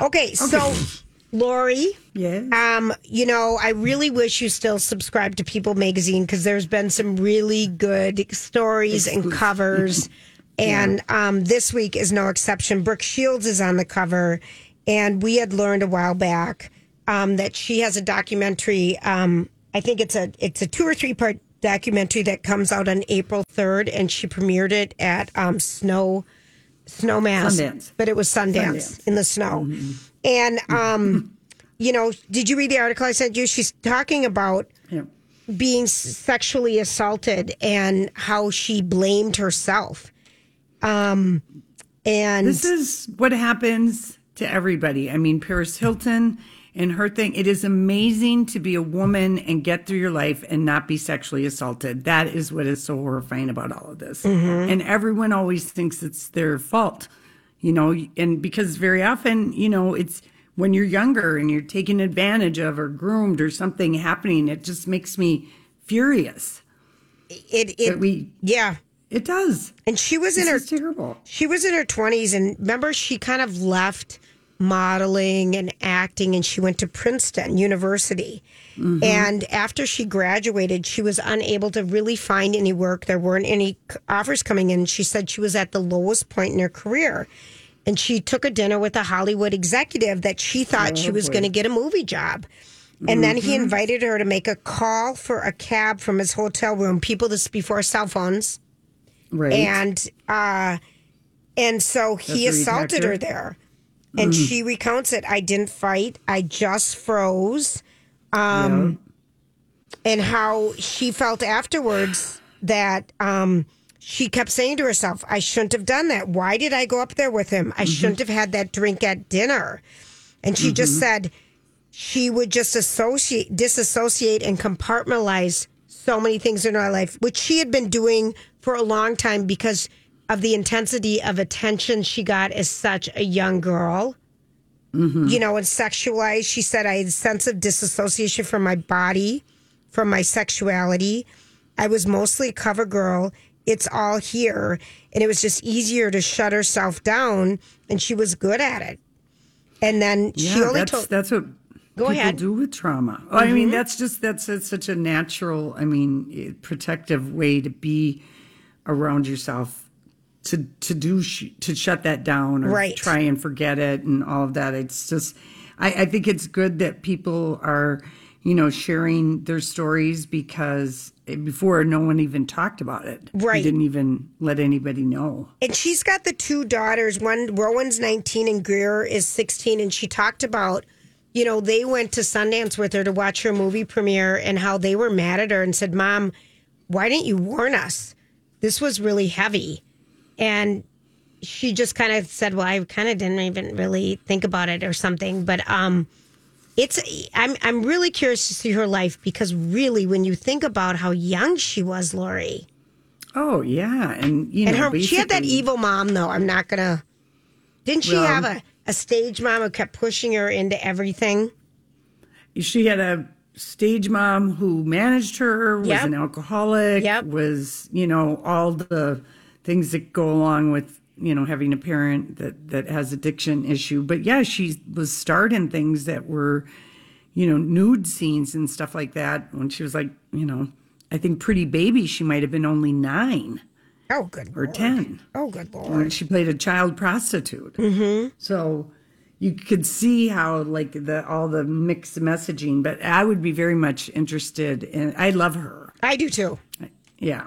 Okay, so Lori, Yes. um, you know, I really wish you still subscribe to People Magazine because there's been some really good stories and covers. And um, this week is no exception. Brooke Shields is on the cover, and we had learned a while back um, that she has a documentary. Um, I think it's a it's a two or three part documentary that comes out on April third, and she premiered it at um, Snow Snowmass, Sundance. but it was Sundance, Sundance. in the snow. And um, you know, did you read the article I sent you? She's talking about Yeah. being sexually assaulted and how she blamed herself. Um, and This is what happens to everybody. I mean, Paris Hilton and her thing. It is amazing to be a woman and get through your life and not be sexually assaulted. That is what is so horrifying about all of this. Mm-hmm. And everyone always thinks it's their fault, you know, and because very often, you know, it's when you're younger and you're taken advantage of or groomed or something happening, it just makes me furious. it, it we, yeah. it does. And she was in This her terrible. She was in her 20s, and remember, she kind of left modeling and acting, and she went to Princeton University. And after she graduated, she was unable to really find any work. There weren't any offers coming in. She said she was at the lowest point in her career. And she took a dinner with a Hollywood executive that she thought she was going to get a movie job. And then he invited her to make a call for a cab from his hotel room. People, this is before cell phones Right. and uh and so he That's assaulted her? there and she recounts it. I didn't fight. I just froze. Um, and how she felt afterwards that um she kept saying to herself i shouldn't have done that. Why did i go up there with him? I shouldn't have had that drink at dinner. And she just said she would just associate disassociate and compartmentalize so many things in her life which she had been doing for a long time because of the intensity of attention she got as such a young girl. You know and sexualized she said i had a sense of disassociation from my body from my sexuality. I was mostly a cover girl. It's all here. And it was just easier to shut herself down and she was good at it. And then she Yeah, only that's told that's what Go people ahead. Mm-hmm. do with trauma. Oh, I mean, that's just that's it's such a natural, I mean, eh, protective way to be around yourself to to do sh- to shut that down or Right. try and forget it and all of that. It's just, I, I think it's good that people are, you know, sharing their stories because before no one even talked about it. We Right. didn't even let anybody know. and she's got the two daughters. One Rowan's nineteen and Greer is sixteen, and she talked about, you know, they went to Sundance with her to watch her movie premiere, and how they were mad at her and said, "Mom, why didn't you warn us? This was really heavy," and she just kind of said, "Well, I kind of didn't even really think about it or something." But um, it's I'm I'm really curious to see her life because really, when you think about how young she was, Lori. Oh yeah, and you And know, her, she had that evil mom, though. I'm not gonna. Didn't she Well- have a, a stage mom who kept pushing her into everything? she had a stage mom who managed her was Yep. an alcoholic Yep. was you know all the things that go along with you know having a parent that that has addiction issue but yeah she was starred in things that were you know nude scenes and stuff like that when she was like you know i think pretty baby she might have been only nine Oh, good or lord. ten Oh, good lord. when she played a child prostitute. Mm-hmm. So, you could see how like the all the mixed messaging. But I would be very much interested in. I love her. I do too. Yeah.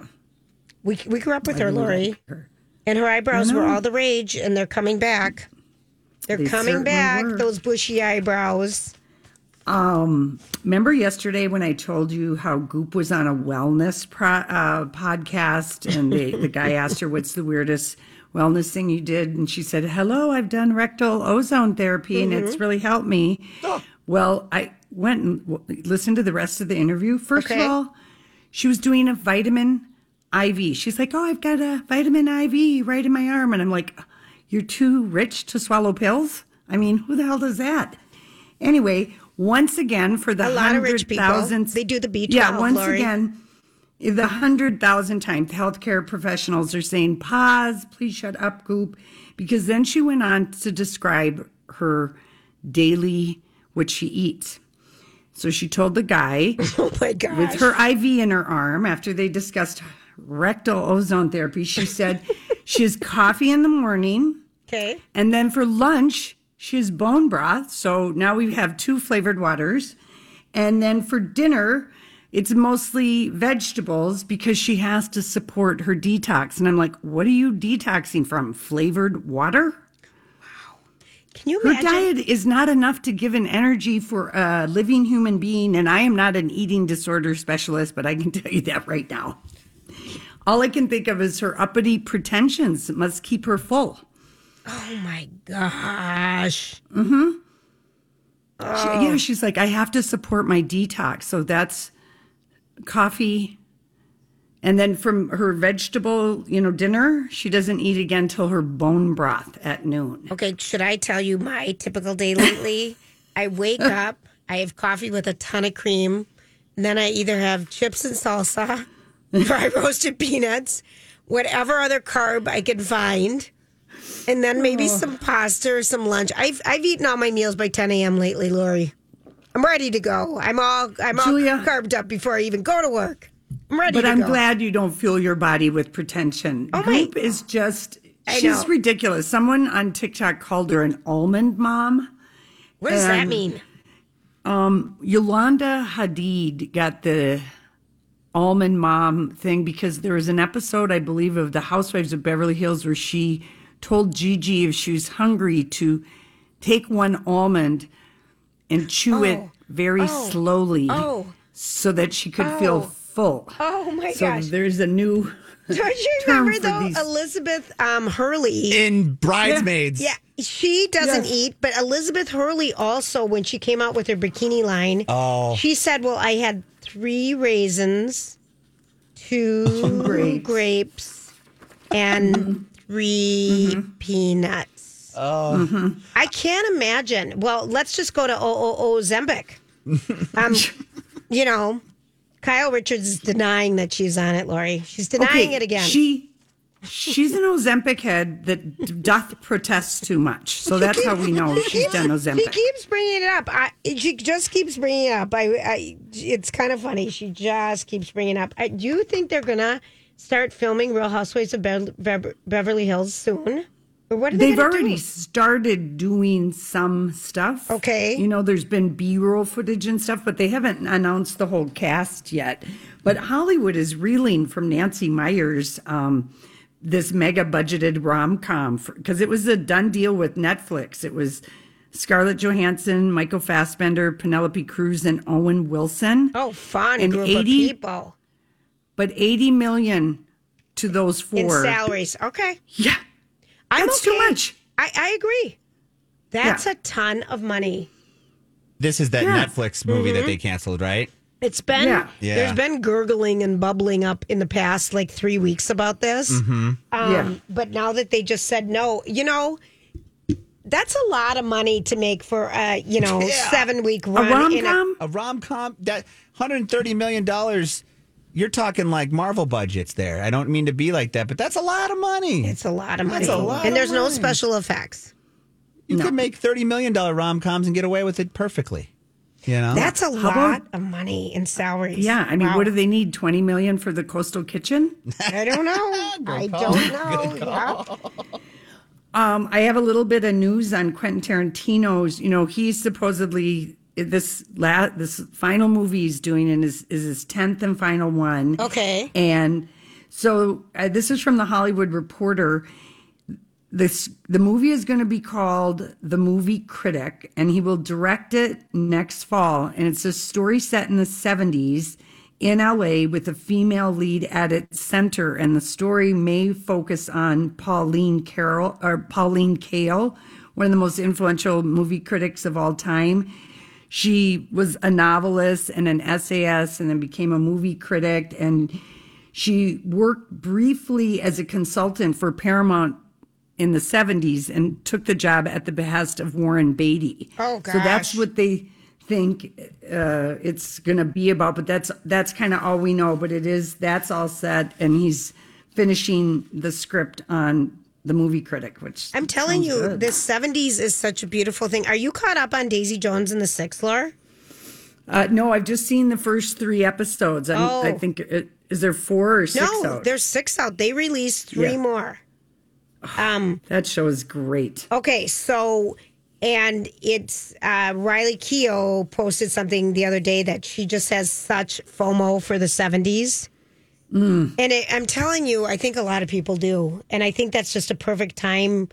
We we grew up with her, Lori, her. and her eyebrows were all the rage, and they're coming back. They're They coming back. were. Those bushy eyebrows. Um, remember yesterday when I told you how Goop was on a wellness pro, uh, podcast and the, the guy asked her, What's the weirdest wellness thing you did? And she said, Hello, I've done rectal ozone therapy and it's really helped me. Well, I went and w- listened to the rest of the interview. First Okay. of all, she was doing a vitamin IV. She's like, Oh, I've got a vitamin IV right in my arm. And I'm like, You're too rich to swallow pills? I mean, who the hell does that? Anyway, once again, for the A lot of hundred rich people. They do the B12, Yeah, once Lori. again, the hundred thousand times, healthcare professionals are saying, "Pause, please shut up, Goop," because then she went on to describe her daily what she eats. So she told the guy Oh my gosh. with her IV in her arm after they discussed rectal ozone therapy. She said she has coffee in the morning. okay. And then for lunch, she has bone broth. So now we have two flavored waters. And then for dinner, it's mostly vegetables because she has to support her detox. And I'm like, what are you detoxing from? Flavored water? Wow. Can you Her imagine? diet is not enough to give an energy for a living human being. And I am not an eating disorder specialist, but I can tell you that right now. All I can think of is her uppity pretensions must keep her full. Oh my gosh. Mm-hmm. She, yeah, she's like, I have to support my detox. So that's coffee. And then from her vegetable, you know, dinner, she doesn't eat again till her bone broth at noon. Okay, should I tell you my typical day lately? I wake up, I have coffee with a ton of cream, and then I either have chips and salsa, dry roasted peanuts, whatever other carb I can find, and then maybe some pasta or some lunch. I've I've eaten all my meals by 10 a.m. lately, Lori. I'm ready to go. I'm all I'm Julia- all carbed up before I even go to work. I'm ready But I'm go. glad you don't fuel your body with pretension. Oh my- Goop is just, I she's know. ridiculous. Someone on TikTok called her an almond mom. What does that mean? Um, Yolanda Hadid got the almond mom thing because there was an episode, I believe, of The Housewives of Beverly Hills where she told Gigi if she was hungry to take one almond and chew it very slowly Oh. so that she could Oh. feel full. Oh my so gosh. there's a new. Don't you term remember though these- Elizabeth um, Hurley? in Bridesmaids. Yeah, she doesn't Yes. eat, but Elizabeth Hurley also, when she came out with her bikini line, Oh. she said, "Well, I had three raisins, two Grapes. grapes, and mm-hmm. 3 mm-hmm. peanuts." Oh, mm-hmm. I can't imagine. Well, let's just go to O O Ozempic. Um, you know, Kyle Richards is denying that she's on it, Lori. She's denying it again. She she's an Ozempic head that doth protest too much. So that's how we know she's done She Ozempic. keeps bringing it up. I, she just keeps bringing it up. I, I, it's kind of funny. She just keeps bringing it up. I, do you think they're gonna start filming Real Housewives of Bev- Bev- Beverly Hills soon? Or what are they They've already do? started doing some stuff. Okay. You know, there's been B roll footage and stuff, but they haven't announced the whole cast yet. But Hollywood is reeling from Nancy Meyers, um, this mega budgeted rom com, because it was a done deal with Netflix. It was Scarlett Johansson, Michael Fassbender, Penelope Cruz, and Owen Wilson. Oh, fun And group of 80 people But 80 million to those in four. salaries. Okay, Yeah. I'm That's too much. I, I agree. That's Yeah. a ton of money. This is that Yeah. Netflix movie that mm-hmm. they canceled, right? It's been Yeah. Yeah. there's been gurgling and bubbling up in the past like three weeks about this. Mm-hmm. Um, Yeah. But now that they just said no, you know, that's a lot of money to make for a you know Yeah. seven week A rom com. A rom com that 130 million dollars. You're talking like Marvel budgets there. I don't mean to be like that, but that's a lot of money. It's a lot of money, That's a lot and of there's no special effects. you could make 30 million dollar rom coms and get away with it perfectly. You know, That's a How lot about- of money in salaries. Yeah, I mean, Wow. what do they need? Twenty million for the coastal kitchen? I don't know. I don't know. Yeah. Um, I have a little bit of news on Quentin Tarantino's. You know, he's supposedly this la- this final movie he's doing in is is his tenth and final one. Okay. and so uh, this is from the Hollywood Reporter. This the movie is going to be called The Movie Critic, and he will direct it next fall. And it's a story set in the seventies in LA with a female lead at its center. And the story may focus on Pauline Carroll or Pauline Kael, one of the most influential movie critics of all time. She was a novelist and an essayist and then became a movie critic. And she worked briefly as a consultant for Paramount in the 70s and took the job at the behest of Warren Beatty. Oh, So that's what they think uh, it's going to be about. But that's that's kind of all we know. But it is that's all set, and he's finishing the script on the movie critic, which I'm telling you, good. the 70s is such a beautiful thing. Are you caught up on Daisy Jones and the Six, Laura? Uh, no, I've just seen the first three episodes. I'm, Oh. I think it, is there four or six No, out? there's six out. They released three Yeah. more. That show is great. Okay, so and it's uh, Riley Keough posted something the other day that she just has such FOMO for the 70s. Mm. And it, I'm telling you, I think a lot of people do, and I think that's just a perfect time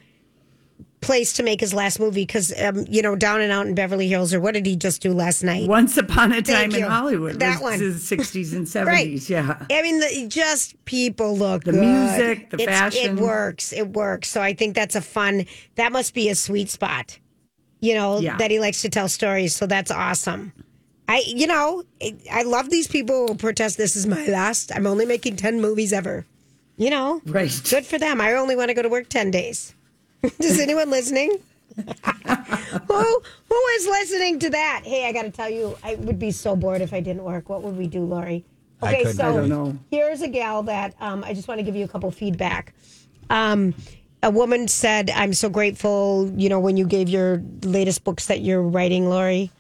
place to make his last movie because um, you know Down and Out in Beverly Hills or what did he just do last night? Once upon a time in. Hollywood, That was one. the 60s and 70s. Right. Yeah. I mean, the, just people look The good. music, the It's- fashion. It works. It works. So I think that's a fun. That must be a sweet spot. You know Yeah. that he likes to tell stories. So that's awesome. I, you know, I- I love these people who protest. This is my last. I'm only making ten movies ever. You know, Right. Good for them. I only want to go to work ten days. Is anyone listening? who who is listening to that? Hey, I got to tell you, I would be so bored if I didn't work. What would we do, Lori? I Okay, couldn't. so I don't know. here's a gal that um, I just want to give you a couple feedback. Um, a woman said, "I'm so grateful. You know, when you gave your latest books that you're writing, Lori."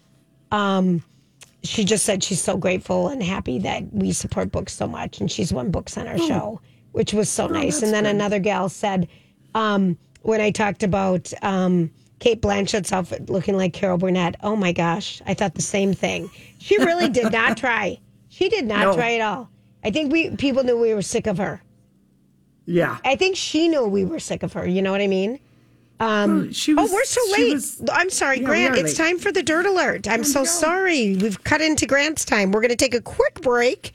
Um, she just said she's so grateful and happy that we support books so much, and she's won books on our show, which was so nice. And then another gal said, um, when I talked about um, Cate Blanchett's outfit looking like Carol Burnett, oh my gosh, I thought the same thing. She really did not try. She did not No. try at all. I think we people knew we were sick of her. Yeah. I think she knew we were sick of her. You know what I mean? Um, she oh, we're so late. was- I'm sorry, Yeah, Grant. It's time for the dirt alert. I'm so sorry. We've cut into Grant's time. We're going to take a quick break.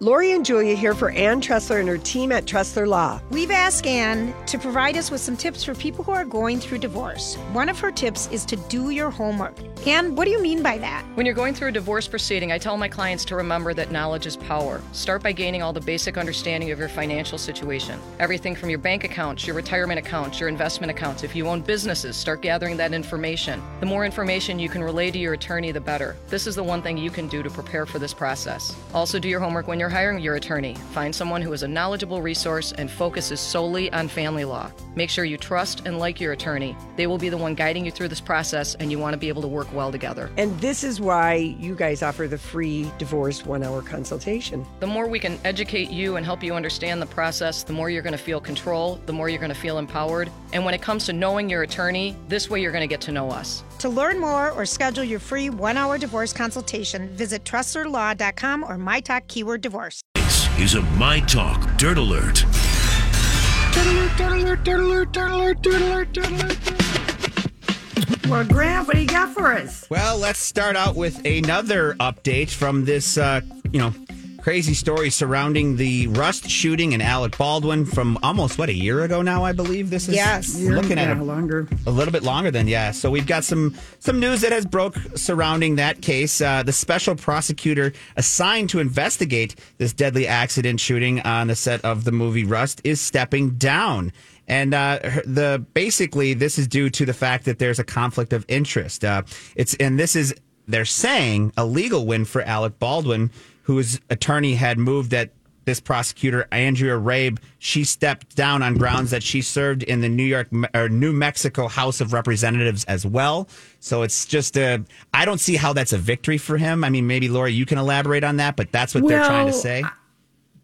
Lori and Julia here for Ann Tressler and her team at Tressler Law. We've asked Anne to provide us with some tips for people who are going through divorce. One of her tips is to do your homework. Anne, what do you mean by that? When you're going through a divorce proceeding, I tell my clients to remember that knowledge is power. Start by gaining all the basic understanding of your financial situation. Everything from your bank accounts, your retirement accounts, your investment accounts. If you own businesses, start gathering that information. The more information you can relay to your attorney, the better. This is the one thing you can do to prepare for this process. Also, do your homework when you're hiring your attorney. Find someone who is a knowledgeable resource and focuses solely on family law. Make sure you trust and like your attorney. They will be the one guiding you through this process, and you want to be able to work well together. And this is why you guys offer the free divorce one hour consultation. The more we can educate you and help you understand the process, the more you're going to feel control, the more you're going to feel empowered. And when it comes to knowing your attorney, this way you're going to get to know us. To learn more or schedule your free one hour divorce consultation, visit tresslerlaw.com or my talk keyword divorce. This is a My Talk Dirt Alert. Well, Grant, what do you got for us? Well, let's start out with another update from this, uh, you know, crazy story surrounding the Rust shooting and Alec Baldwin from almost what a year ago now, I believe. This is Yes. looking at yeah, a, longer. a little bit longer than yeah. So we've got some some news that has broke surrounding that case. Uh, the special prosecutor assigned to investigate this deadly accident shooting on the set of the movie Rust is stepping down. And uh, the basically this is due to the fact that there's a conflict of interest. Uh, it's and this is they're saying a legal win for Alec Baldwin, whose attorney had moved that this prosecutor Andrea Reeb she stepped down on grounds that she served in the New York or New Mexico House of Representatives as well. So it's just a I don't see how that's a victory for him. I mean, maybe Laura, you can elaborate on that, but that's what they're trying to say.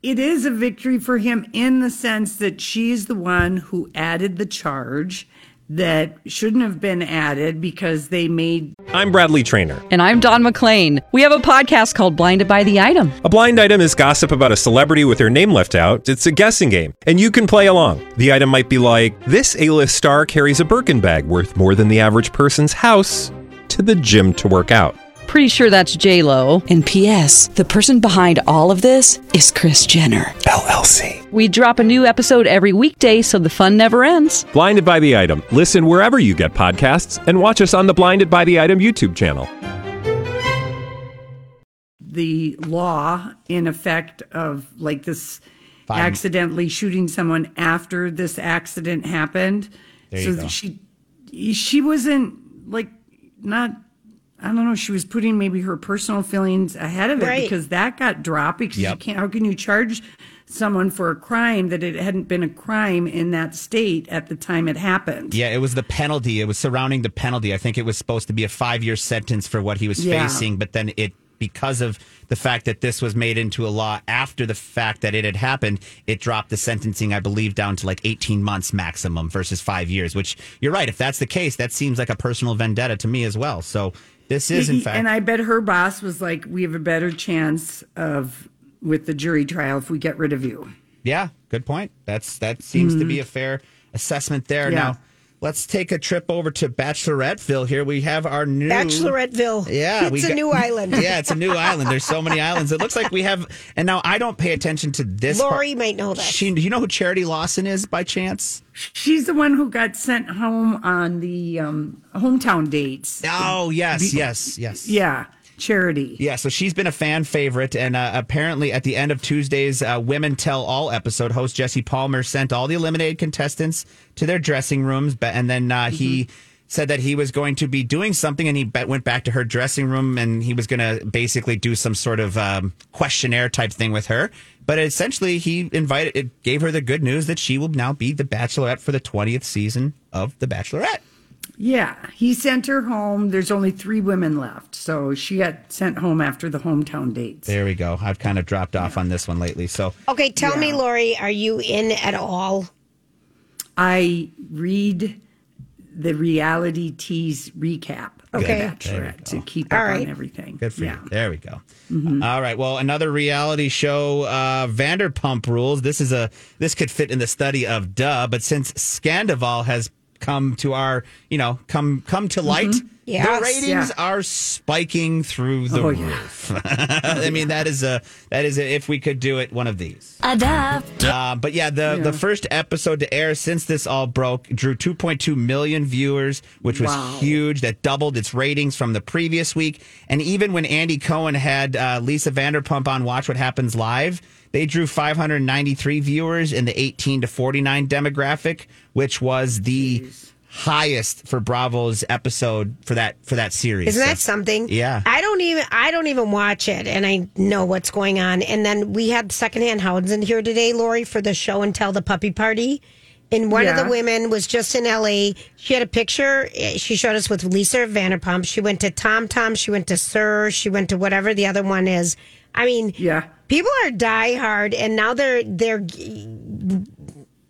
it is a victory for him in the sense that she's the one who added the charge that shouldn't have been added because they made I'm Bradley Trainer. And I'm Don McClain. We have a podcast called Blinded by the Item. A blind item is gossip about a celebrity with their name left out. It's a guessing game, and you can play along. The item might be like this: A-list star carries a Birkin bag worth more than the average person's house to the gym to work out. Pretty sure that's J Lo. And P.S. The person behind all of this is Kris Jenner LLC. We drop a new episode every weekday, so the fun never ends. Blinded by the item. Listen wherever you get podcasts, and watch us on the Blinded by the Item YouTube channel. the law in effect of like this Fine. accidentally shooting someone after this accident happened. There so you go. she she wasn't like not I don't know, she was putting maybe her personal feelings ahead of it Right. because that got dropped because Yep. you can't how can you charge someone for a crime that it hadn't been a crime in that state at the time it happened. Yeah, it was the penalty. It was surrounding the penalty. I think it was supposed to be a five year sentence for what he was Yeah. facing, but then it because of the fact that this was made into a law after the fact that it had happened, it dropped the sentencing, I believe, down to like 18 months maximum versus five years, which you're right. If that's the case, that seems like a personal vendetta to me as well. So this is, in fact. And I bet her boss was like, "We have a better chance of with the jury trial if we get rid of you." Yeah, good point. That's that seems to be a fair assessment there. Mm-hmm. Yeah. Now, let's take a trip over to Bacheloretteville. Here we have our new Bacheloretteville. Yeah, it's we a got- new island. Yeah, it's a new island. There's so many islands. It looks like we have. And now I don't pay attention to this. part. Lori might know that. She, do you know who Charity Lawson is by chance? She's the one who got sent home on the um, hometown dates. Oh yes, yes, yes. Yeah, charity. Yeah, so she's been a fan favorite, and uh, apparently at the end of Tuesday's uh, Women Tell All episode, host Jesse Palmer sent all the eliminated contestants to their dressing rooms, but- and then uh, he said that he was going to be doing something, and he be- went back to her dressing room, and he was going to basically do some sort of um, questionnaire type thing with her. But essentially, he invited, it gave her the good news that she will now be the Bachelorette for the twentieth season of The Bachelorette. Yeah, he sent her home. There's only three women left, so she got sent home after the hometown dates. There we go. I've kind of dropped off on this one lately, so Okay, tell me, Lori, are you in at all? I read the reality tease recap Okay. To keep All up right. on everything. Good for yeah. Mm-hmm. you. There we go. All right. Well, another reality show, uh, Vanderpump Rules. This is a this could fit in the study of duh, but since Scandoval has come to our, you know, come come to light, Yes. the ratings Yeah. are spiking through the Oh, yeah. roof. I mean, that is a that is a, if we could do it, one of these. Adapt. Uh, but yeah, the the first episode to air since this all broke drew 2.2 million viewers, which was Wow. huge. That doubled its ratings from the previous week. And even when Andy Cohen had uh, Lisa Vanderpump on Watch What Happens Live, they drew 593 viewers in the 18 to 49 demographic, which was the highest for Bravo's episode for that for that series. Isn't that So- something? Yeah. I don't even I don't even watch it and I know what's going on. And then we had secondhand hounds in here today, Lori, for the show and tell the puppy party. And one of the women was just in LA. She had a picture. eh, She showed us with Lisa Vanderpump. She went to Tom Tom. She went to SUR. She went to whatever the other one is. I mean, Yeah. people are diehard, and now they're they're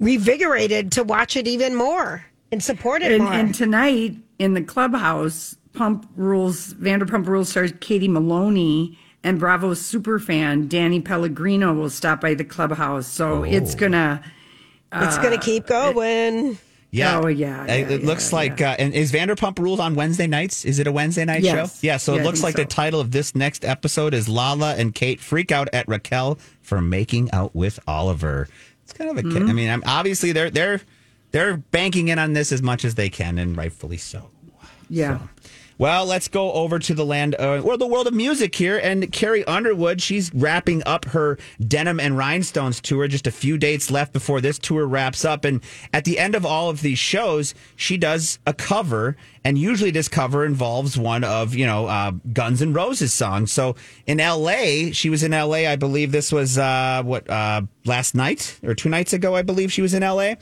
revigorated to watch it even more and support it And, more. and tonight in the clubhouse, Pump Rules, Vanderpump Rules stars Katie Maloney and Bravo super fan Danny Pellegrino will stop by the clubhouse. So it's oh. gonna. it's going to uh, keep going. Yeah. Oh, yeah, Uh, yeah, it looks yeah, like, Uh, and is Vanderpump Rules on Wednesday nights? Is it a Wednesday night Yes. show? Yeah. So Yeah, it looks like the title of this next episode is Lala and Kate freak out at Raquel for making out with Oliver. It's kind of a. Mm-hmm. I mean, I'm, obviously they're they're they're banking in on this as much as they can, and rightfully so. Yeah. Well, let's go over to the land, uh, or the world of music here. And Carrie Underwood, she's wrapping up her Denim and Rhinestones tour. Just a few dates left before this tour wraps up. And at the end of all of these shows, she does a cover. And usually this cover involves one of, you know, uh, Guns N' Roses songs. So in LA, she was in LA. I believe this was, uh, what, uh, last night or two nights ago, I believe she was in LA.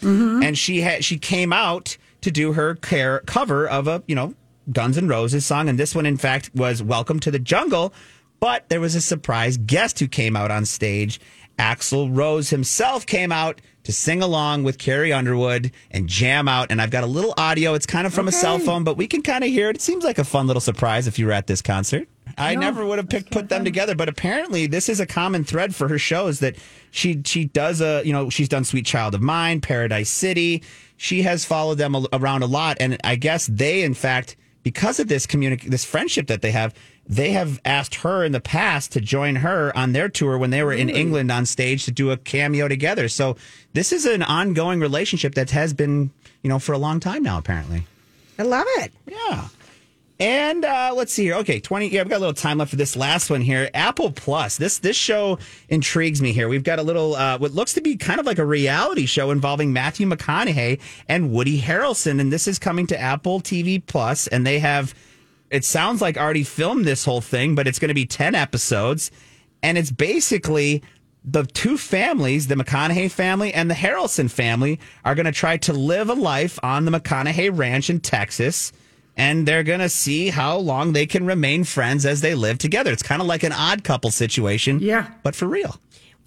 And she had, she came out to do her care, cover of a, you know, Guns N' Roses song, and this one, in fact, was "Welcome to the Jungle." But there was a surprise guest who came out on stage Axl Rose himself came out to sing along with Carrie Underwood and jam out. And I've got a little audio. It's kind of from a cell phone, but we can kind of hear it. It seems like a fun little surprise if you were at this concert. I never would have picked put them together, but apparently this is a common thread for her shows that she she does a you know she's done Sweet Child O' Mine, Paradise City. She has followed them a- around a lot, and I guess they in fact because of this communic this friendship that they have, they have asked her in the past to join her on their tour when they were in England on stage to do a cameo together. So this is an ongoing relationship that has been you know for a long time now apparently. I love it. Yeah. And uh, let's see here. Okay, twenty. Yeah, we've got a little time left for this last one here. Apple Plus. This this show intrigues me. Here, we've got a little uh, what looks to be kind of like a reality show involving Matthew McConaughey and Woody Harrelson, and this is coming to Apple TV Plus, and they have. It sounds like already filmed this whole thing, but it's going to be ten episodes, and it's basically the two families, the McConaughey family and the Harrelson family, are going to try to live a life on the McConaughey Ranch in Texas and they're going to see how long they can remain friends as they live together. It's kind of like an odd couple situation. Yeah. But for real.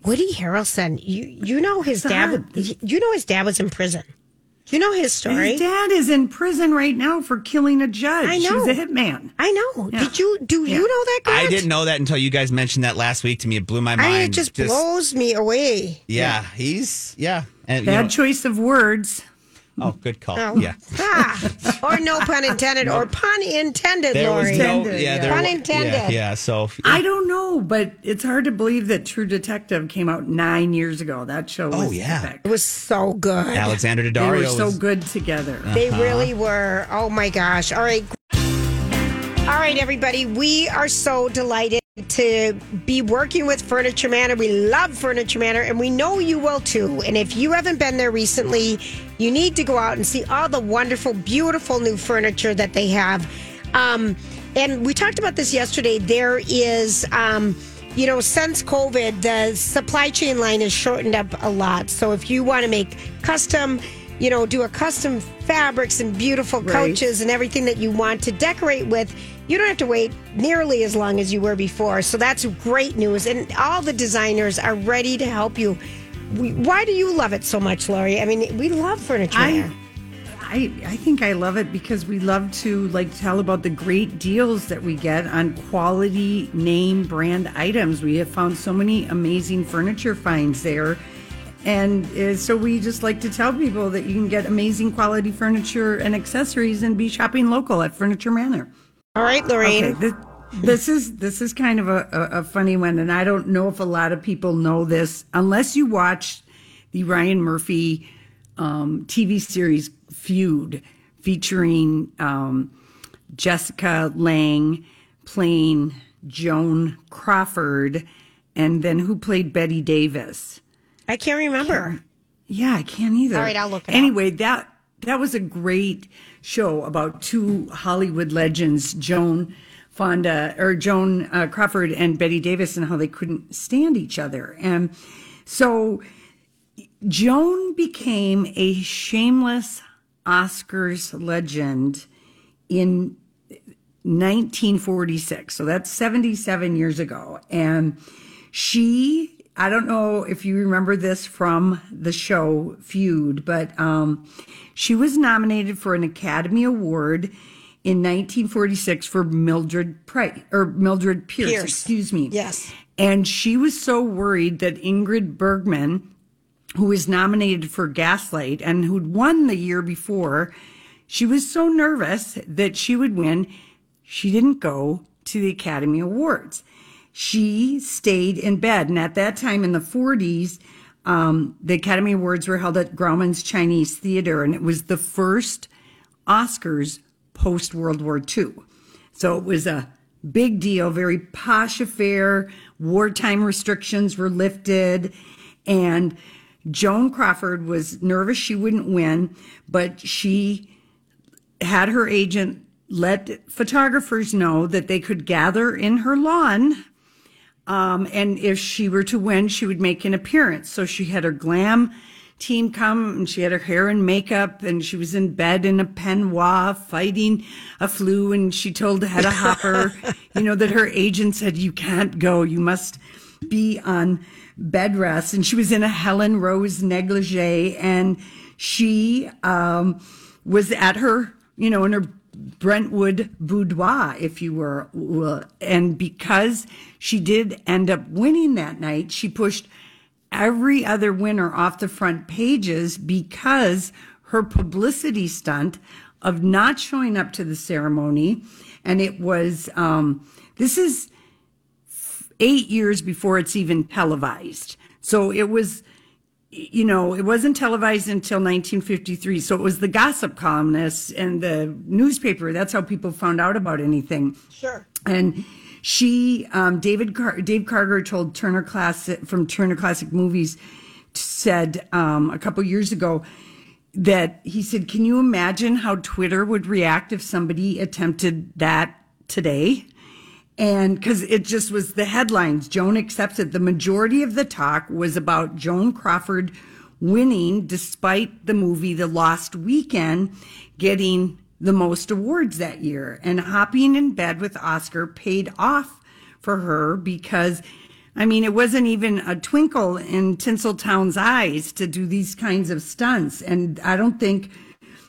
Woody Harrelson, you you know his dad. You know his dad was in prison. You know his story? His dad is in prison right now for killing a judge. I know. He's a hitman. I know. Yeah. Did you do you know that? Grant? I didn't know that until you guys mentioned that last week to me. It blew my mind. I, it just, blows me away. Yeah, he's yeah. And, you Bad know- choice of words. Oh, good call. Oh. Yeah. Ah, or no pun intended, or pun intended, There was Lori. no yeah, there pun wa- intended. Yeah, yeah. So I don't know, but it's hard to believe that True Detective came out nine years ago. That show was Oh, yeah. epic. It was so good. Alexander Daddario. They Daddario were so was- good together. They Uh-huh. really were. Oh my gosh. All right. All right, everybody. We are so delighted to be working with Furniture Manor. We love Furniture Manor, and we know you will too. And if you haven't been there recently, you need to go out and see all the wonderful, beautiful new furniture that they have. Um, and we talked about this yesterday. There is. Um, you know, since COVID, the supply chain line has shortened up a lot. So if you want to make custom, you know, do a custom fabrics and beautiful Right. couches and everything that you want to decorate with, you don't have to wait nearly as long as you were before. So that's great news. And all the designers are ready to help you. We, why do you love it so much, Lori? I mean, we love furniture. I, I I think I love it because we love to like tell about the great deals that we get on quality name brand items. We have found so many amazing furniture finds there. And uh, so we just like to tell people that you can get amazing quality furniture and accessories and be shopping local at Furniture Manor. All right, Lorraine. Okay, this, this is this is kind of a, a, a funny one, and I don't know if a lot of people know this unless you watch the Ryan Murphy um, TV series Feud, featuring um, Jessica Lange playing Joan Crawford, and then who played Bette Davis. I can't remember. Yeah, I can't either. All right, I'll look it up. Anyway, that that was a great show about two Hollywood legends, Joan Fonda or Joan uh, Crawford and Bette Davis, and how they couldn't stand each other. And so Joan became a shameless Oscars legend in 1946. So that's 77 years ago. And she, I don't know if you remember this from the show Feud, but um, she was nominated for an Academy Award in 1946 for Mildred Price or Mildred Pierce, Pierce. excuse me. Yes. And she was so worried that Ingrid Bergman, who was nominated for Gaslight and who'd won the year before, she was so nervous that she would win. She didn't go to the Academy Awards. She stayed in bed. And at that time in the 40s, um, the Academy Awards were held at Grauman's Chinese Theater, and it was the first Oscars post World War II. So it was a big deal, very posh affair. Wartime restrictions were lifted. And Joan Crawford was nervous she wouldn't win, but she had her agent let photographers know that they could gather in her lawn. Um, and if she were to win, she would make an appearance. So she had her glam team come and she had her hair and makeup and she was in bed in a peignoir fighting a flu. And she told Hedda Hopper, you know, that her agent said, you can't go. You must be on bed rest. And she was in a Helen Rose negligee and she um, was at her, you know, in her Brentwood boudoir, if you were. will. And because she did end up winning that night, she pushed every other winner off the front pages because her publicity stunt of not showing up to the ceremony. And it was, um, this is eight years before it's even televised. So it was, you know, it wasn't televised until 1953. So it was the gossip columnists and the newspaper. That's how people found out about anything. Sure. And she, um, David, Car- Dave Karger told Turner Classic from Turner Classic Movies, said um, a couple years ago that he said, "Can you imagine how Twitter would react if somebody attempted that today?" And because it just was the headlines, Joan accepted. The majority of the talk was about Joan Crawford winning, despite the movie The Lost Weekend getting the most awards that year. And hopping in bed with Oscar paid off for her because, I mean, it wasn't even a twinkle in Tinseltown's eyes to do these kinds of stunts. And I don't think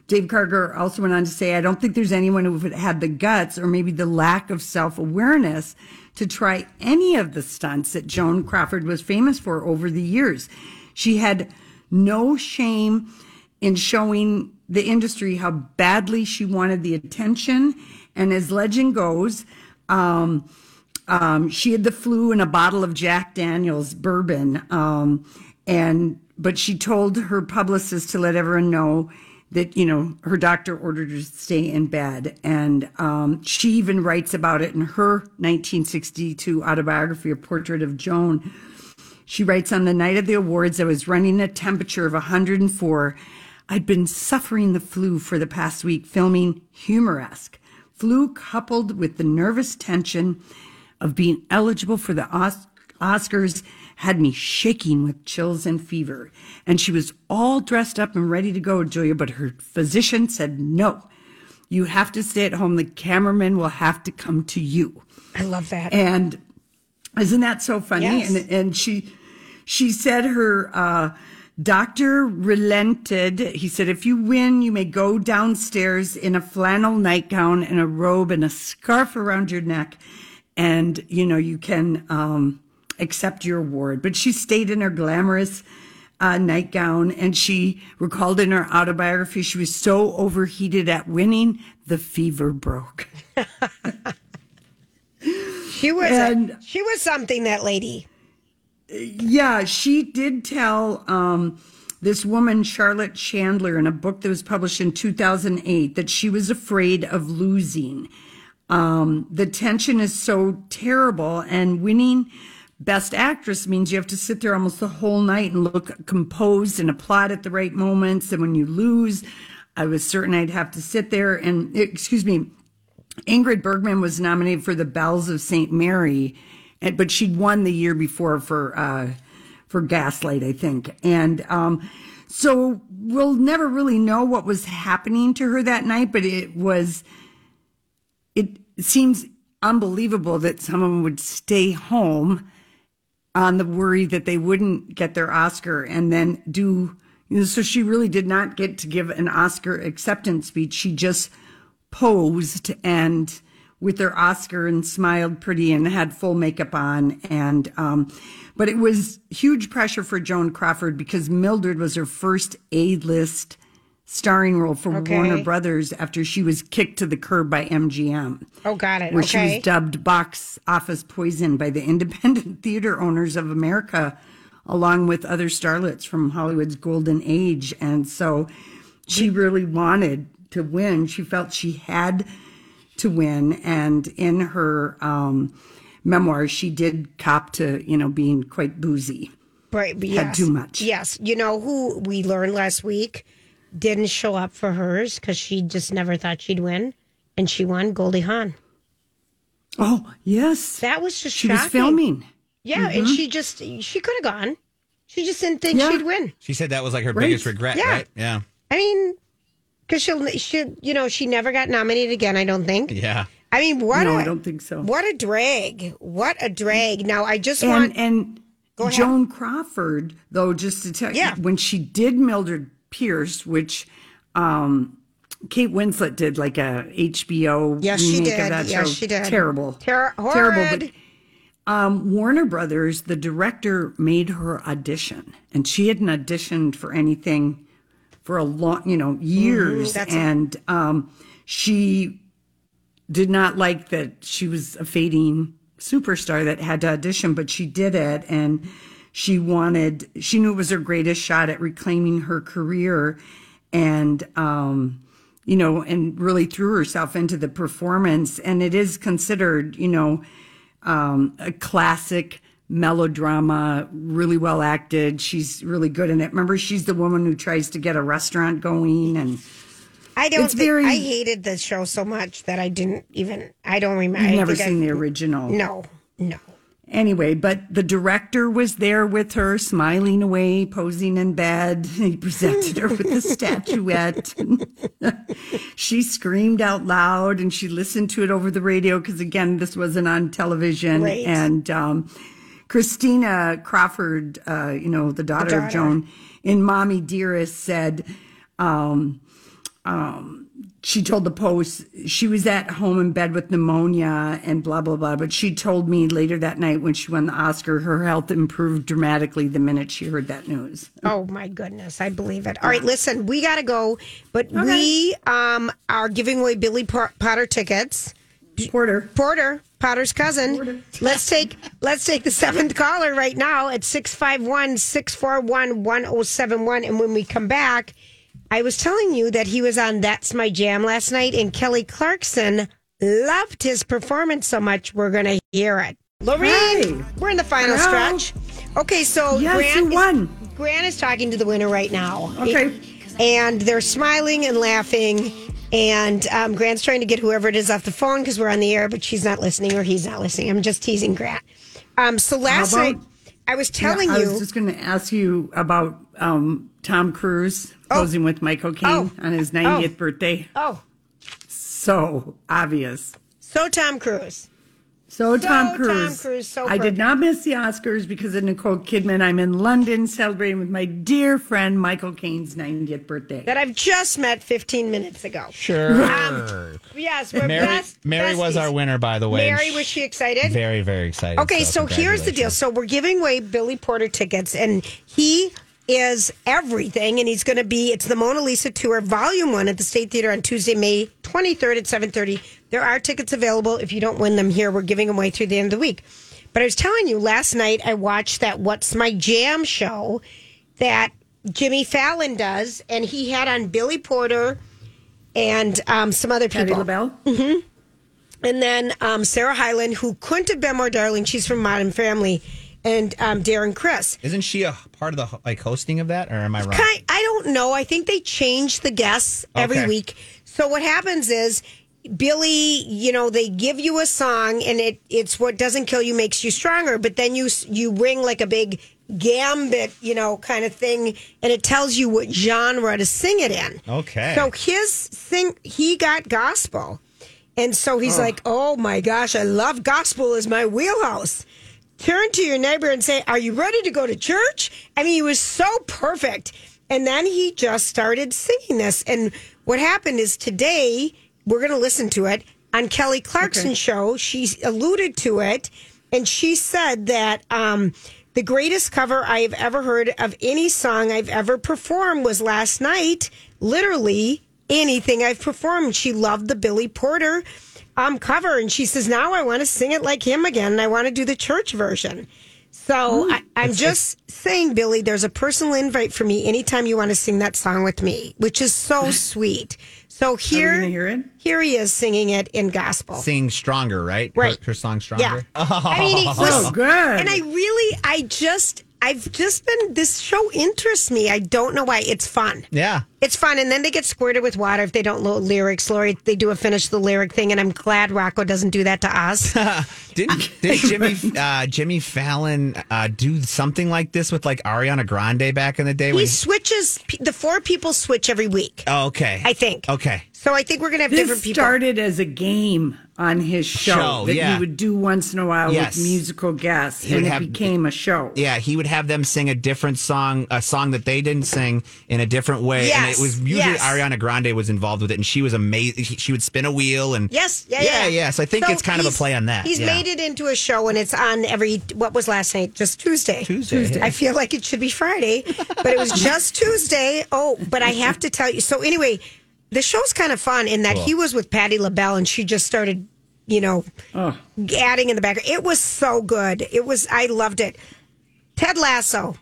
Dave Karger also went on to say, I don't think there's anyone who had the guts or maybe the lack of self awareness to try any of the stunts that Joan Crawford was famous for over the years. She had no shame in showing the industry how badly she wanted the attention. And as legend goes, um, um, she had the flu and a bottle of Jack Daniels bourbon. Um, and, but she told her publicist to let everyone know that, you know, her doctor ordered her to stay in bed. And, um, she even writes about it in her 1962 autobiography, A Portrait of Joan. She writes on the night of the awards, I was running a temperature of 104. I'd been suffering the flu for the past week, filming Humoresque. Flu coupled with the nervous tension of being eligible for the Os- Oscars had me shaking with chills and fever. And she was all dressed up and ready to go, Julia, but her physician said, no, you have to stay at home. The cameraman will have to come to you. I love that. And isn't that so funny? Yes. And and she she said her uh, doctor relented. He said, if you win, you may go downstairs in a flannel nightgown and a robe and a scarf around your neck, and you know you can um, accept your award. But she stayed in her glamorous. Uh, nightgown, and she recalled in her autobiography she was so overheated at winning, the fever broke. She was And- a, she was something that lady. Yeah, she did tell um, this woman, Charlotte Chandler, in a book that was published in 2008, that she was afraid of losing. Um, the tension is so terrible, and winning Best Actress means you have to sit there almost the whole night and look composed and applaud at the right moments. And when you lose, I was certain I'd have to sit there and, excuse me, Ingrid Bergman was nominated for the Bells of St. Mary, but she'd won the year before for uh, for Gaslight, I think. And um, so we'll never really know what was happening to her that night, but it was. It seems unbelievable that someone would stay home on the worry that they wouldn't get their Oscar and then do. You know, so she really did not get to give an Oscar acceptance speech. She just posed and with their Oscar and smiled pretty and had full makeup on. And, um, but it was huge pressure for Joan Crawford because Mildred was her first A-list starring role for Okay. Warner Brothers after she was kicked to the curb by MGM Oh, got it. where she was dubbed box office poison by the independent theater owners of America, along with other starlets from Hollywood's golden age. And so she really wanted to win. She felt she had to win. And in her um, memoir, she did cop to, you know, being quite boozy. Right, but had too much. Yes, you know who we learned last week didn't show up for hers because she just never thought she'd win, and she won. Goldie Hawn. Oh, yes. That was just She was filming. Yeah, and Mhm. she just she could have gone. She just didn't think Yeah. she'd win. She said that was like her Right. biggest regret, Yeah. right? Yeah. I mean, because she'll she you know she never got nominated again. I don't think. Yeah. I mean, what? No, I I don't think so. What a drag! What a drag! Now I just and want and Joan Crawford, though, just to tell Yeah. you, when she did Mildred Pierce, which um, Kate Winslet did like a HBO Yes, she did. of that Yes, show. she did. Terrible, Ter- terrible. But um, Warner Brothers, the director, made her audition, and she hadn't auditioned for anything for a long, you know, years, Mm-hmm. a- and um, she did not like that she was a fading superstar that had to audition, but she did it and she wanted, she knew it was her greatest shot at reclaiming her career and, um, you know, and really threw herself into the performance. And it is considered, you know, um, a classic melodrama, really well acted. She's really good in it. Remember, she's the woman who tries to get a restaurant going and I don't. It's think, very- I hated the show so much that I didn't even. I don't remember. You've never seen I- the original. No, no. Anyway, but the director was there with her, smiling away, posing in bed. He presented her with the statuette. she screamed out loud and she listened to it over the radio because, again, this wasn't on television. Right. And um, Christina Crawford, uh, you know, the daughter, daughter. of Joan, in Mommy Dearest said, um, um, she told the Post she was at home in bed with pneumonia and blah, blah, blah. But she told me later that night when she won the Oscar, her health improved dramatically the minute she heard that news. Oh my goodness, I believe it. All right, listen, we got to go, but we um are giving away Billy Potter tickets. Porter. Porter, Potter's cousin. Let's take let's take the seventh caller right now at 651-641-1071 and when we come back, I was telling you that he was on That's My Jam last night and Kelly Clarkson loved his performance so much we're going to hear it. Lorraine, Hey. we're in the final Hello. stretch. Okay, so Yes, you is- won. Grant is talking to the winner right now. Okay. And they're smiling and laughing. And um, Grant's trying to get whoever it is off the phone because we're on the air, but she's not listening or he's not listening. I'm just teasing Grant. Um, so last about- night, I was telling Yeah, I you. was just going to ask you about um, Tom Cruise posing with Michael Caine Oh. on his 90th birthday. oh, So obvious. so Tom Cruise. So, So Tom Tom Cruise. Cruise, so I did not miss the Oscars because of Nicole Kidman. I'm in London celebrating with my dear friend Michael Caine's 90th birthday. That I've just met 15 minutes ago. Sure. Um, yes, we're Mary, best. Mary was our winner, by the way. Mary, was she excited? Very, very excited. Okay, so, here's the deal. So we're giving away Billy Porter tickets, and he is everything, and he's going to be. It's the Mona Lisa tour, Volume One, at the State Theater on Tuesday, May 23rd at 7:30. There are tickets available. If you don't win them here, we're giving them away through the end of the week. But I was telling you last night, I watched that "What's My Jam" show that Jimmy Fallon does, and he had on Billy Porter and um, some other Patti people. LaBelle? And then um, Sarah Hyland, who couldn't have been more darling. She's from Modern Family, and um, Darren Criss. Isn't she a part of the like hosting of that, or am I wrong? Kind, I don't know. I think they change the guests every Okay. week. So what happens is Billy, you know, they give you a song, and it it's what doesn't kill you makes you stronger. But then you you ring like a big gambit, you know, kind of thing, and it tells you what genre to sing it in. Okay. So his thing, he got gospel. And so he's like, oh my gosh, I love gospel is my wheelhouse. Turn to your neighbor and say, are you ready to go to church? I mean, he was so perfect. And then he just started singing this. And what happened is today, we're going to listen to it on Kelly Clarkson's show. She alluded to it and she said that um, the greatest cover I have ever heard of any song I've ever performed was last night. Literally anything I've performed. She loved the Billy Porter um, cover, and she says now I want to sing it like him again, and I want to do the church version. So I, I'm just saying, Billy, there's a personal invite for me anytime you want to sing that song with me, which is so sweet. So here, hear it? here he is singing it in gospel. Singing stronger, right? Right. Her, her song stronger. Yeah. I mean, he was, Oh, good. And I really, I just, I've just been, this show interests me. I don't know why. It's fun. Yeah. It's fun, and then they get squirted with water if they don't know lyrics. Lori, they do a finish the lyric thing, and I'm glad Rocco doesn't do that to us. Didn't did Jimmy uh, Jimmy Fallon uh, do something like this with like Ariana Grande back in the day? he when switches. The four people switch every week. oh, okay, I think. okay. So I think we're gonna have This different people. started as a game on his show, Show, that yeah. he would do once in a while Yes. with musical guests, He and it have- became a show. Yeah, he would have them sing a different song, a song that they didn't sing in a different way, and Yes, it was usually yes. Ariana Grande was involved with it, and she was amazing. She would spin a wheel, and Yes, yeah, yeah, yeah. yeah. So I think it's kind of a play on that. He's yeah. made it into a show, and it's on every. What was last night? Just Tuesday. Tuesday. Tuesday. I feel like it should be Friday, but it was just Tuesday. Oh, but I have to tell you. So anyway, the show's kind of fun in that Cool. he was with Patti LaBelle, and she just started, you know, adding in the background. It was so good. It was. I loved it. Ted Lasso.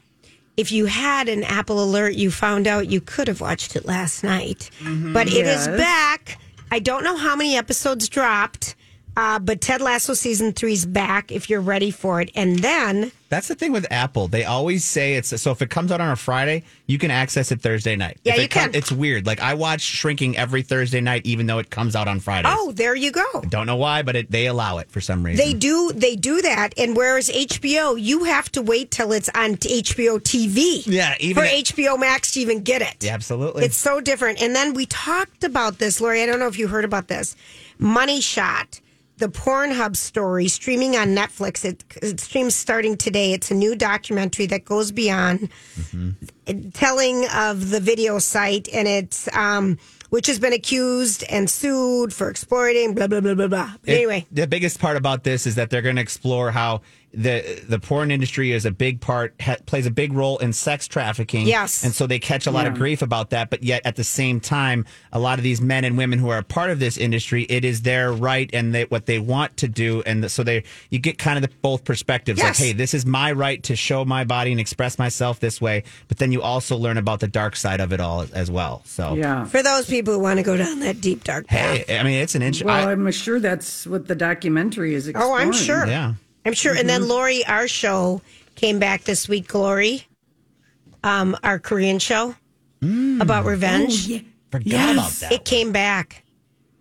If you had an Apple Alert, you found out you could have watched it last night. But it is Yes. back. I don't know how many episodes dropped, uh, but Ted Lasso season three is back if you're ready for it. And then That's the thing with Apple. They always say it's so if it comes out on a Friday, you can access it Thursday night. Yeah, If it you can. It's weird. Like I watch Shrinking every Thursday night, even though it comes out on Friday. oh, there you go. Don't know why, but it, they allow it for some reason. They do they do that, and whereas HBO, you have to wait till it's on HBO TV. Yeah, even for it- HBO Max to even get it. Yeah, absolutely. It's so different. And then we talked about this, Lori. I don't know if you heard about this. Money Shot, the Pornhub story streaming on Netflix. It, it streams starting today. It's a new documentary that goes beyond telling of the video site, and it's um, which has been accused and sued for exploiting. Blah blah blah blah blah. But It- anyway, the biggest part about this is that they're going to explore how the the porn industry is a big part ha, plays a big role in sex trafficking. Yes. and so they catch a lot of grief about that. But yet at the same time, a lot of these men and women who are a part of this industry, it is their right and they, what they want to do, and so they you get kind of the both perspectives. Yes. Like, hey, this is my right to show my body and express myself this way. But then you also learn about the dark side of it all as well. So Yeah. for those people who want to go down that deep dark path. Hey, I mean, it's an inch. Well, I- I'm sure that's what the documentary is Oh. I'm sure. Yeah. I'm sure. And then Mhm. Lori, our show came back this week. Glory, um, our Korean show about revenge. Oh, yeah. Forgot Yes. about that It came back,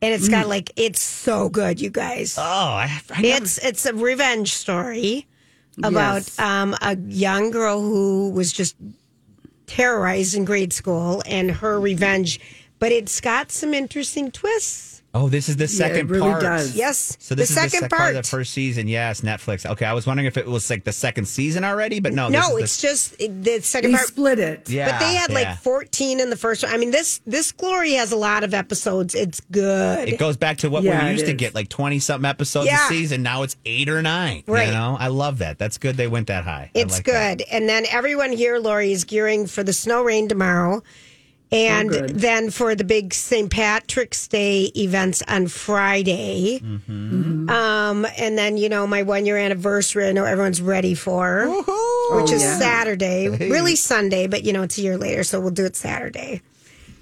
and it's got like it's so good, you guys. Oh, I, I never- it's it's a revenge story about Yes. um, a young girl who was just terrorized in grade school and her revenge. But it's got some interesting twists. Oh, this is the second really part. does. Yes, So this the is second the second part. part of the first season. Yes, Netflix. Okay, I was wondering if it was like the second season already, but no. this no, is it's the, just the second They part. split it. Yeah, but they had yeah. like 14 in the first one. I mean, this this Glory has a lot of episodes. It's good. It goes back to what Yeah, we used to get, like twenty something episodes Yeah. a season. Now it's eight or nine. Right. You know, I love that. That's good. They went that high. It's like that. good. And then everyone here, Lori, is gearing for the snow rain tomorrow. And Oh, good. then for the big St. Patrick's Day events on Friday. Mm-hmm. Um, and then, you know, my one year anniversary, I know everyone's ready for, which is yeah. Saturday. Really Sunday, but, you know, it's a year later, so we'll do it Saturday.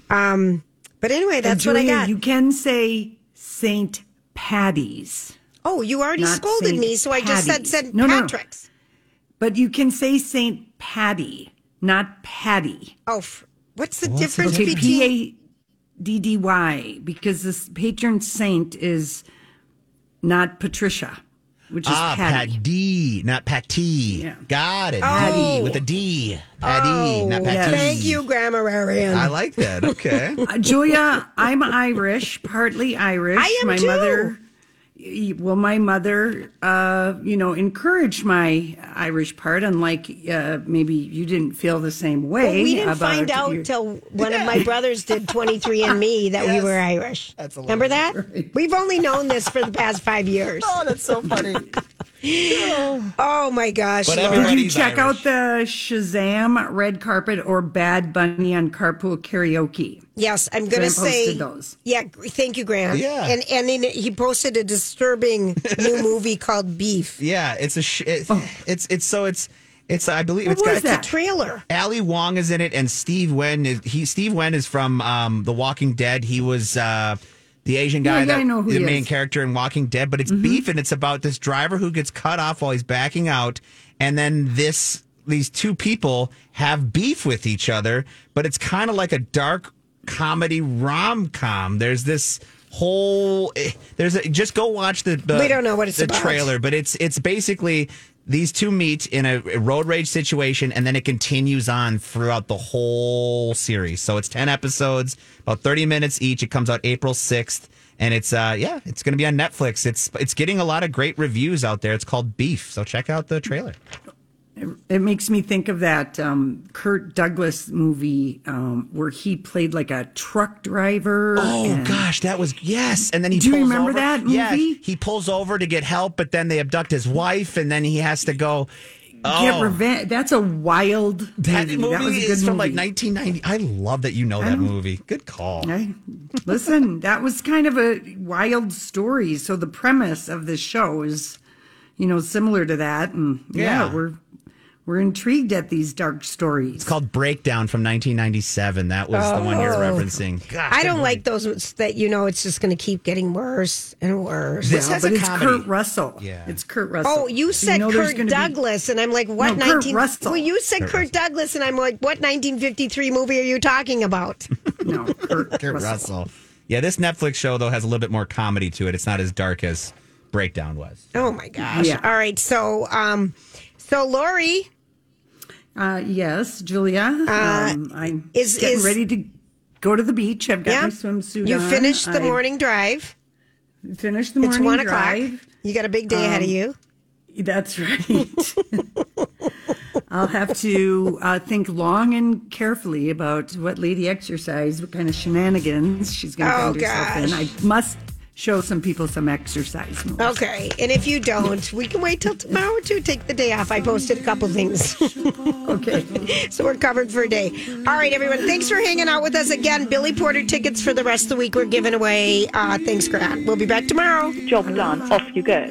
Um, but anyway, that's And what I Julia, got. You can say Saint Patty's, oh, you already not scolded Saint me, so I just said St. No, no. Patrick's. but you can say Saint Patty, not Patty. Oh, f- what's the What's difference Okay, between. P A D D Y, because this patron saint is not Patricia, which is Ah, Patty. D, not Patty. Yeah. Got it. Oh. Patty with a D. Patty, Oh, not Patty. Thank you, Grammararian. I like that. Okay. Uh, Julia, I'm Irish, partly Irish. I am my too. mother y- well, my mother, uh, you know, encouraged my Irish part, unlike uh, maybe you didn't feel the same way. Well, we didn't about find out your- till one of my brothers did 23 and Me that we were Irish. That's a Remember that? We've only known this for the past five years. oh, that's so funny. Oh my gosh. But Did you check Irish. out the Shazam red carpet or Bad Bunny on Carpool Karaoke? Yes, I'm going to say. those. Yeah, thank you, Grant. Yeah. and and in, he posted a disturbing new movie called Beef. Yeah, it's a sh- it, it's it's so it's it's I believe What it's got was that? Trailer. Ali Wong is in it, and Steven Yeun is he. Steven Yeun is from um, The Walking Dead. He was uh, the Asian guy Yeah, yeah, I know who the main is. Mm-hmm. character in Walking Dead. But it's beef, and it's about this driver who gets cut off while he's backing out, and then this these two people have beef with each other. But it's kind of like a dark comedy rom com. There's this whole eh, there's a, just go watch the, the We don't know what it's the about. trailer, but it's it's basically these two meet in a road rage situation and then it continues on throughout the whole series. So it's 10 episodes, about 30 minutes each. It comes out April 6th and it's uh yeah, it's going to be on Netflix. It's it's getting a lot of great reviews out there. It's called Beef. So check out the trailer. It makes me think of that um, Kurt Douglas movie um, where he played like a truck driver. Oh gosh, that was yes. And then he Do you remember over- that Yeah, movie? he pulls over to get help, but then they abduct his wife, and then he has to go. Get Oh, revenge. That's a wild that movie. movie That was a good is from like 1990. I love that you know that movie. Good call. I, listen, that was kind of a wild story. So the premise of this show is, you know, similar to that, and yeah, Yeah. we're we're intrigued at these dark stories. It's called Breakdown from 1997. That was the one you're Oh. referencing. Gosh, I don't like those that you know it's just going to keep getting worse and worse. This Well, has but a it's comedy. Kurt Russell. Yeah. it's Kurt Russell. Oh, you So said know Kurt gonna be- Douglas, and I'm like, what No, Kurt Russell. Well, you said Kurt Kurt, Douglas, and I'm like, what 1953 movie are you talking about? no, Kurt, Kurt Russell. Russell. Yeah, this Netflix show though has a little bit more comedy to it. It's not as dark as Breakdown was. oh my gosh! Yeah. All right, so um, so Lori, Uh, yes, Julia. um, I'm Uh, is- getting is- ready to go to the beach. I've got yeah, my swimsuit you on. finished the I morning drive. Finished the morning It's one drive. o'clock. You got a big day ahead of Um, you. That's right. I'll have to uh, think long and carefully about what lady exercise, what kind of shenanigans she's going to Oh, find herself in. I must show some people some exercise moves. Okay, and if you don't, we can wait till tomorrow to take the day off. I posted a couple things. Okay. So we're covered for a day. All right, everyone. Thanks for hanging out with us again. Billy Porter tickets for the rest of the week we're giving away. Uh, thanks, Grant. We'll be back tomorrow. Job done. Off you go.